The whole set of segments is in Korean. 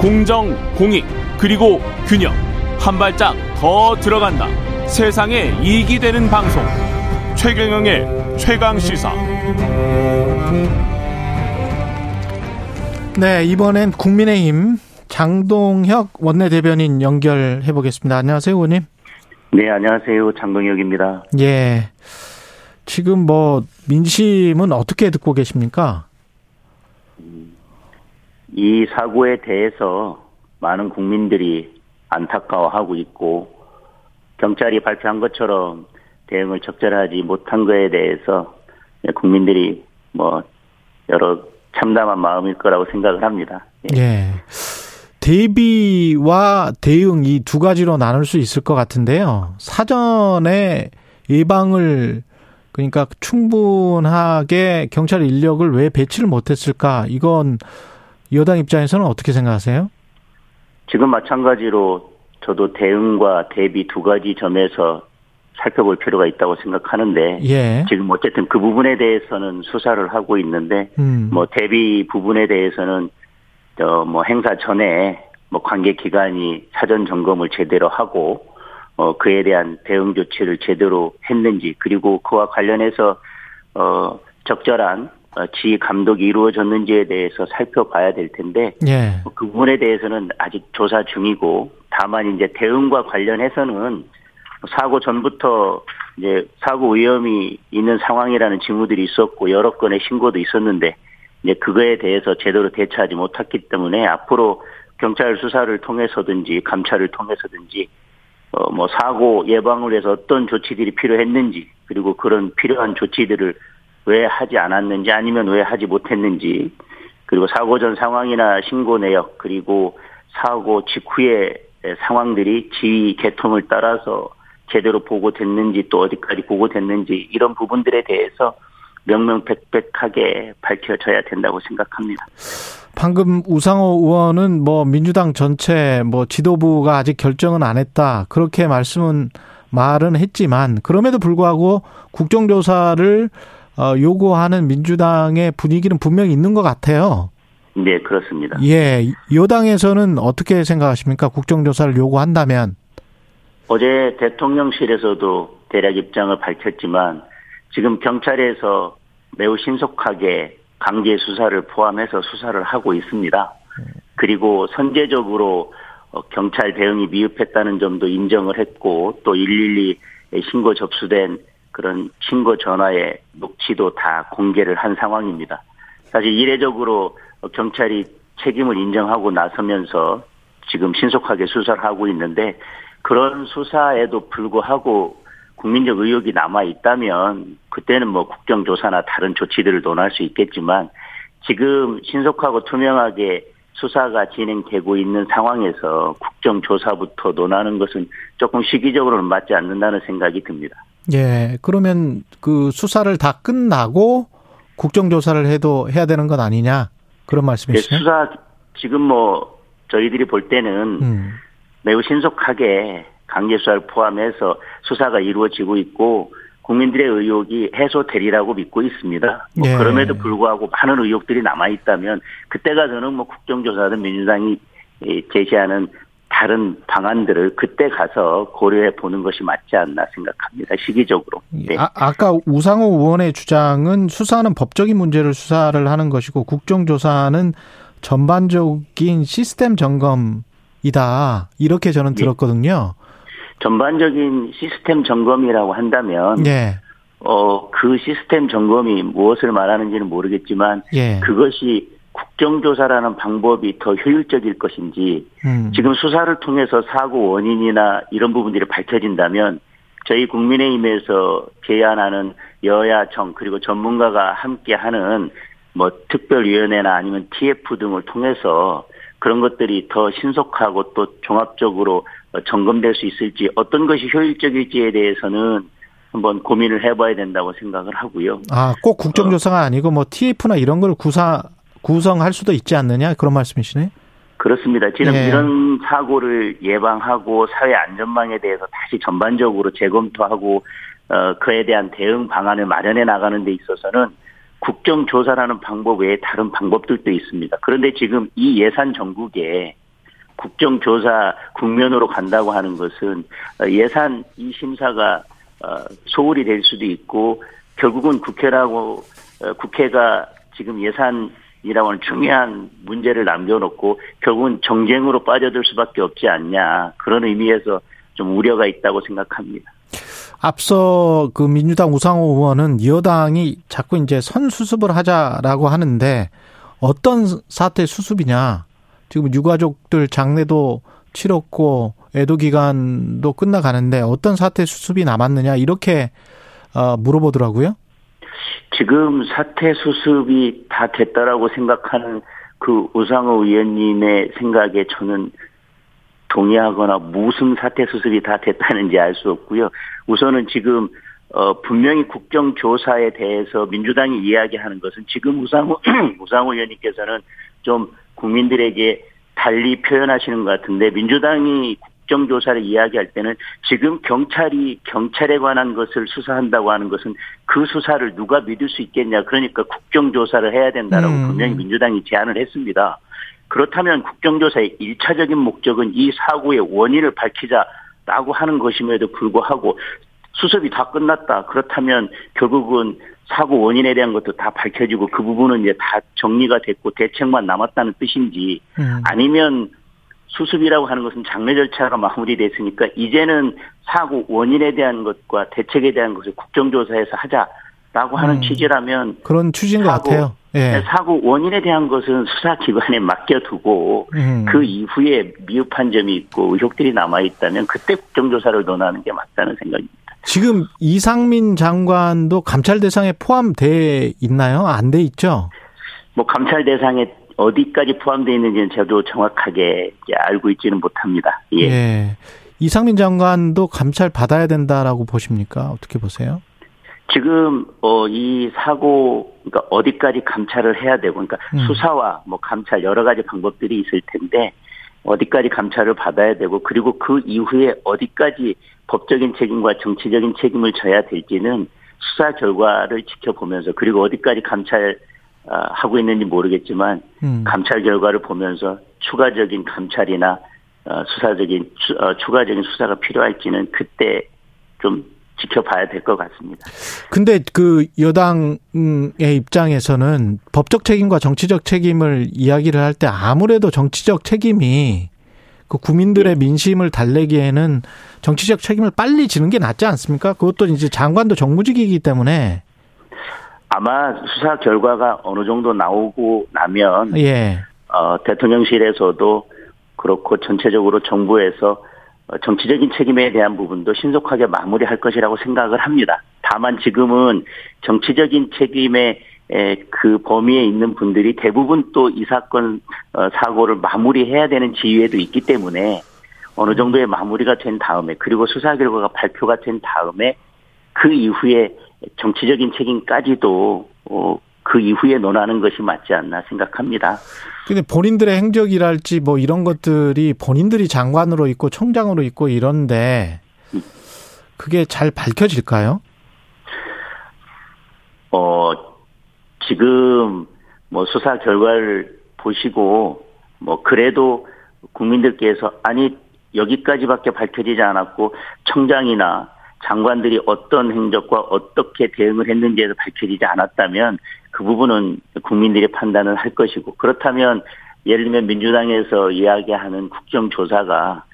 공정, 공익, 그리고 균형. 한 발짝 더 들어간다. 세상에 이익이 되는 방송. 최경영의 최강 시사. 네, 이번엔 국민의힘 장동혁 원내대변인 연결해 보겠습니다. 안녕하세요, 의원님. 네, 안녕하세요. 장동혁입니다. 예. 지금 뭐 민심은 어떻게 듣고 계십니까? 이 사고에 대해서 많은 국민들이 안타까워하고 있고 경찰이 발표한 것처럼 대응을 적절하지 못한 거에 대해서 국민들이 뭐 여러 참담한 마음일 거라고 생각을 합니다. 예. 예. 대비와 대응 이 두 가지로 나눌 수 있을 것 같은데요. 사전에 예방을 그러니까 충분하게 경찰 인력을 왜 배치를 못했을까? 이건 여당 입장에서는 어떻게 생각하세요? 지금 마찬가지로 저도 대응과 대비 두 가지 점에서 살펴볼 필요가 있다고 생각하는데 예. 지금 어쨌든 그 부분에 대해서는 수사를 하고 있는데 음. 뭐 대비 부분에 대해서는 어뭐 행사 전에 뭐 관계 기관이 사전 점검을 제대로 하고 어 그에 대한 대응 조치를 제대로 했는지 그리고 그와 관련해서 어 적절한 어, 지휘 감독이 이루어졌는지에 대해서 살펴봐야 될 텐데 예. 그 부분에 대해서는 아직 조사 중이고 다만 이제 대응과 관련해서는 사고 전부터 이제 사고 위험이 있는 상황이라는 징후들이 있었고 여러 건의 신고도 있었는데 이제 그거에 대해서 제대로 대처하지 못했기 때문에 앞으로 경찰 수사를 통해서든지 감찰을 통해서든지 어 뭐 사고 예방을 위해서 어떤 조치들이 필요했는지 그리고 그런 필요한 조치들을 왜 하지 않았는지 아니면 왜 하지 못했는지 그리고 사고 전 상황이나 신고 내역 그리고 사고 직후의 상황들이 지휘 개통을 따라서 제대로 보고됐는지 또 어디까지 보고됐는지 이런 부분들에 대해서 명명백백하게 밝혀져야 된다고 생각합니다. 방금 우상호 의원은 뭐 민주당 전체 뭐 지도부가 아직 결정은 안 했다 그렇게 말씀은 말은 했지만 그럼에도 불구하고 국정조사를 어, 요구하는 민주당의 분위기는 분명히 있는 것 같아요. 네, 그렇습니다. 예, 여당에서는 어떻게 생각하십니까? 국정조사를 요구한다면 어제 대통령실에서도 대략 입장을 밝혔지만 지금 경찰에서 매우 신속하게 강제 수사를 포함해서 수사를 하고 있습니다. 그리고 선제적으로 어, 경찰 대응이 미흡했다는 점도 인정을 했고 또 112에 신고 접수된 그런 신고 전화의 녹취도 다 공개를 한 상황입니다. 사실 이례적으로 경찰이 책임을 인정하고 나서면서 지금 신속하게 수사를 하고 있는데 그런 수사에도 불구하고 국민적 의혹이 남아 있다면 그때는 뭐 국정조사나 다른 조치들을 논할 수 있겠지만 지금 신속하고 투명하게 수사가 진행되고 있는 상황에서 국정조사부터 논하는 것은 조금 시기적으로는 맞지 않는다는 생각이 듭니다. 예, 그러면 그 수사를 다 끝나고 국정조사를 해도 해야 되는 건 아니냐 그런 말씀이시죠? 네, 수사 지금 뭐 저희들이 볼 때는 음. 매우 신속하게 강제 수사를 포함해서 수사가 이루어지고 있고 국민들의 의혹이 해소되리라고 믿고 있습니다. 뭐 예. 그럼에도 불구하고 많은 의혹들이 남아 있다면 그때가 저는 뭐 국정조사든 민주당이 제시하는 다른 방안들을 그때 가서 고려해 보는 것이 맞지 않나 생각합니다. 시기적으로. 네. 아, 아까 우상호 의원의 주장은 수사는 법적인 문제를 수사를 하는 것이고 국정조사는 전반적인 시스템 점검이다. 이렇게 저는 네. 들었거든요. 전반적인 시스템 점검이라고 한다면 예. 어, 그 시스템 점검이 무엇을 말하는지는 모르겠지만 예. 그것이 국정조사라는 방법이 더 효율적일 것인지 음. 지금 수사를 통해서 사고 원인이나 이런 부분들이 밝혀진다면 저희 국민의힘에서 제안하는 여야정 그리고 전문가가 함께하는 뭐 특별위원회나 아니면 TF 등을 통해서 그런 것들이 더 신속하고 또 종합적으로 점검될 수 있을지 어떤 것이 효율적일지에 대해서는 한번 고민을 해봐야 된다고 생각을 하고요. 아, 꼭 국정조사가 아니고 뭐 TF나 이런 걸 구사 구성할 수도 있지 않느냐 그런 말씀이시네. 그렇습니다. 지금 예. 이런 사고를 예방하고 사회 안전망에 대해서 다시 전반적으로 재검토하고 어 그에 대한 대응 방안을 마련해 나가는 데 있어서는 국정조사라는 방법 외에 다른 방법들도 있습니다. 그런데 지금 이 예산 전국에 국정조사 국면으로 간다고 하는 것은 예산 이 심사가 어, 소홀히 될 수도 있고 결국은 국회라고 어, 국회가 지금 예산 이라고 하는 중요한 문제를 남겨놓고 결국은 정쟁으로 빠져들 수밖에 없지 않냐 그런 의미에서 좀 우려가 있다고 생각합니다. 앞서 그 민주당 우상호 의원은 여당이 자꾸 이제 선 수습을 하자라고 하는데 어떤 사태 수습이냐? 지금 유가족들 장례도 치렀고 애도 기간도 끝나가는데 어떤 사태 수습이 남았느냐 이렇게 어, 물어보더라고요. 지금 사태 수습이 다 됐다라고 생각하는 그 우상호 의원님의 생각에 저는 동의하거나 무슨 사태 수습이 다 됐다는지 알 수 없고요. 우선은 지금 어 분명히 국정조사에 대해서 민주당이 이야기하는 것은 지금 우상호 우상호 의원님께서는 좀 국민들에게 달리 표현하시는 것 같은데 민주당이 국정조사를 이야기할 때는 지금 경찰이 경찰에 관한 것을 수사한다고 하는 것은 그 수사를 누가 믿을 수 있겠냐 그러니까 국정조사를 해야 된다라고 음. 분명히 민주당이 제안을 했습니다. 그렇다면 국정조사의 일차적인 목적은 이 사고의 원인을 밝히자라고 하는 것임에도 불구하고 수습이 다 끝났다. 그렇다면 결국은 사고 원인에 대한 것도 다 밝혀지고 그 부분은 이제 다 정리가 됐고 대책만 남았다는 뜻인지 음. 아니면 수습이라고 하는 것은 장례 절차가 마무리됐으니까 이제는 사고 원인에 대한 것과 대책에 대한 것을 국정조사에서 하자라고 하는 음. 취지라면 그런 취지인 것 같아요. 예. 네, 사고 원인에 대한 것은 수사기관에 맡겨두고 음. 그 이후에 미흡한 점이 있고 의혹들이 남아있다면 그때 국정조사를 논하는 게 맞다는 생각입니다. 지금 이상민 장관도 감찰 대상에 포함돼 있나요? 안 돼 있죠? 뭐 감찰 대상에 어디까지 포함되어 있는지는 저도 정확하게 알고 있지는 못합니다. 예. 예. 이상민 장관도 감찰 받아야 된다라고 보십니까? 어떻게 보세요? 지금 어 이 사고 그러니까 어디까지 감찰을 해야 되고 그러니까 음. 수사와 뭐 감찰 여러 가지 방법들이 있을 텐데 어디까지 감찰을 받아야 되고 그리고 그 이후에 어디까지 법적인 책임과 정치적인 책임을 져야 될지는 수사 결과를 지켜보면서 그리고 어디까지 감찰 아, 하고 있는지 모르겠지만 음. 감찰 결과를 보면서 추가적인 감찰이나 어, 수사적인 어, 추가적인 수사가 필요할지는 그때 좀 지켜봐야 될 것 같습니다. 근데 그 여당의 입장에서는 법적 책임과 정치적 책임을 이야기를 할 때 아무래도 정치적 책임이 그 국민들의 네. 민심을 달래기에는 정치적 책임을 빨리 지는 게 낫지 않습니까? 그것도 이제 장관도 정무직이기 때문에 아마 수사 결과가 어느 정도 나오고 나면 예. 어, 대통령실에서도 그렇고 전체적으로 정부에서 어, 정치적인 책임에 대한 부분도 신속하게 마무리할 것이라고 생각을 합니다. 다만 지금은 정치적인 책임의 그 범위에 있는 분들이 대부분 또 이 사건 어, 사고를 마무리해야 되는 지위에도 있기 때문에 어느 정도의 마무리가 된 다음에 그리고 수사 결과가 발표가 된 다음에 그 이후에 정치적인 책임까지도 어, 그 이후에 논하는 것이 맞지 않나 생각합니다. 근데 본인들의 행적이랄지 뭐 이런 것들이 본인들이 장관으로 있고 총장으로 있고 이런데 그게 잘 밝혀질까요? 어, 지금 뭐 수사 결과를 보시고 뭐 그래도 국민들께서 아니 여기까지밖에 밝혀지지 않았고 청장이나 장관들이 어떤 행적과 어떻게 대응을 했는지에서 밝혀지지 않았다면 그 부분은 국민들이 판단을 할 것이고 그렇다면 예를 들면 민주당에서 이야기하는 국정조사가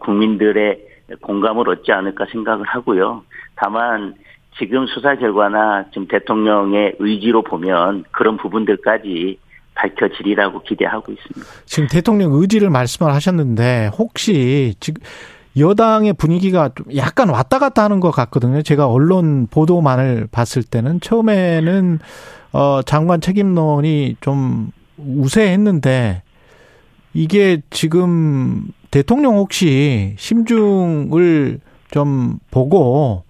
국민들의 공감을 얻지 않을까 생각을 하고요. 다만 지금 수사 결과나 지금 대통령의 의지로 보면 그런 부분들까지 밝혀지리라고 기대하고 있습니다. 지금 대통령 의지를 말씀을 하셨는데 혹시 지금 여당의 분위기가 좀 약간 왔다 갔다 하는 것 같거든요. 제가 언론 보도만을 봤을 때는 처음에는 어 장관 책임론이 좀 우세했는데 이게 지금 대통령 혹시 심중을 좀 보고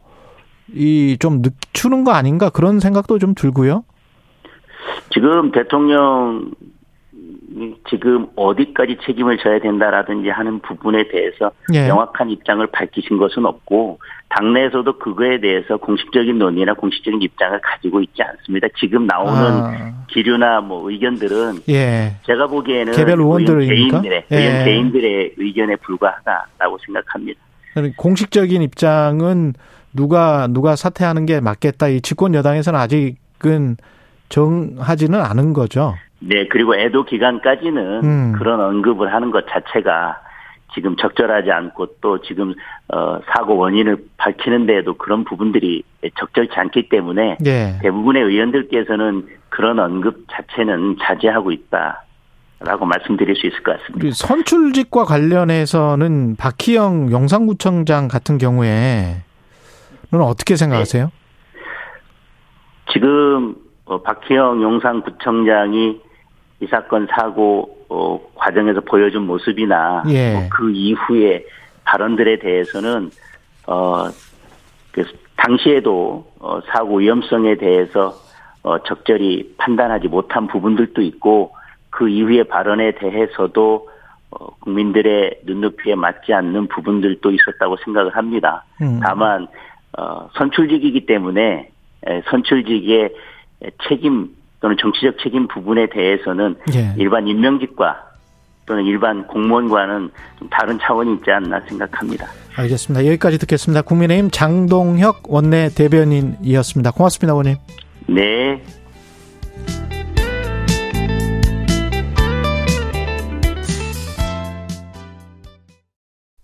이 좀 늦추는 거 아닌가 그런 생각도 좀 들고요. 지금 대통령 지금 어디까지 책임을 져야 된다라든지 하는 부분에 대해서 예. 명확한 입장을 밝히신 것은 없고 당내에서도 그거에 대해서 공식적인 논의나 공식적인 입장을 가지고 있지 않습니다. 지금 나오는 아, 기류나 뭐 의견들은 예. 제가 보기에는 개별 의원들입니까? 의원 개인들의 예. 의원 개인들의 의견에 불과하다라고 생각합니다. 공식적인 입장은 누가 누가 사퇴하는 게 맞겠다. 이 집권 여당에서는 아직은 정하지는 않은 거죠. 네, 그리고 애도 기간까지는 음. 그런 언급을 하는 것 자체가 지금 적절하지 않고 또 지금 어 사고 원인을 밝히는 데에도 그런 부분들이 적절치 않기 때문에 예. 대부분의 의원들께서는 그런 언급 자체는 자제하고 있다라고 말씀드릴 수 있을 것 같습니다. 그 선출직과 관련해서는 박희영 용산구청장 같은 경우에는 어떻게 생각하세요? 지금 어, 박희영 용산구청장이 이 사건 사고 어, 과정에서 보여준 모습이나 예. 뭐 그 이후에 발언들에 대해서는 어, 그 당시에도 어, 사고 위험성에 대해서 어, 적절히 판단하지 못한 부분들도 있고 그 이후의 발언에 대해서도 어, 국민들의 눈높이에 맞지 않는 부분들도 있었다고 생각을 합니다. 음. 다만 어, 선출직이기 때문에 에, 선출직의 책임 또는 정치적 책임 부분에 대해서는 예. 일반 임명직과 또는 일반 공무원과는 좀 다른 차원이 있지 않나 생각합니다. 알겠습니다. 여기까지 듣겠습니다. 국민의힘 장동혁 원내 대변인이었습니다. 고맙습니다, 원님. 네,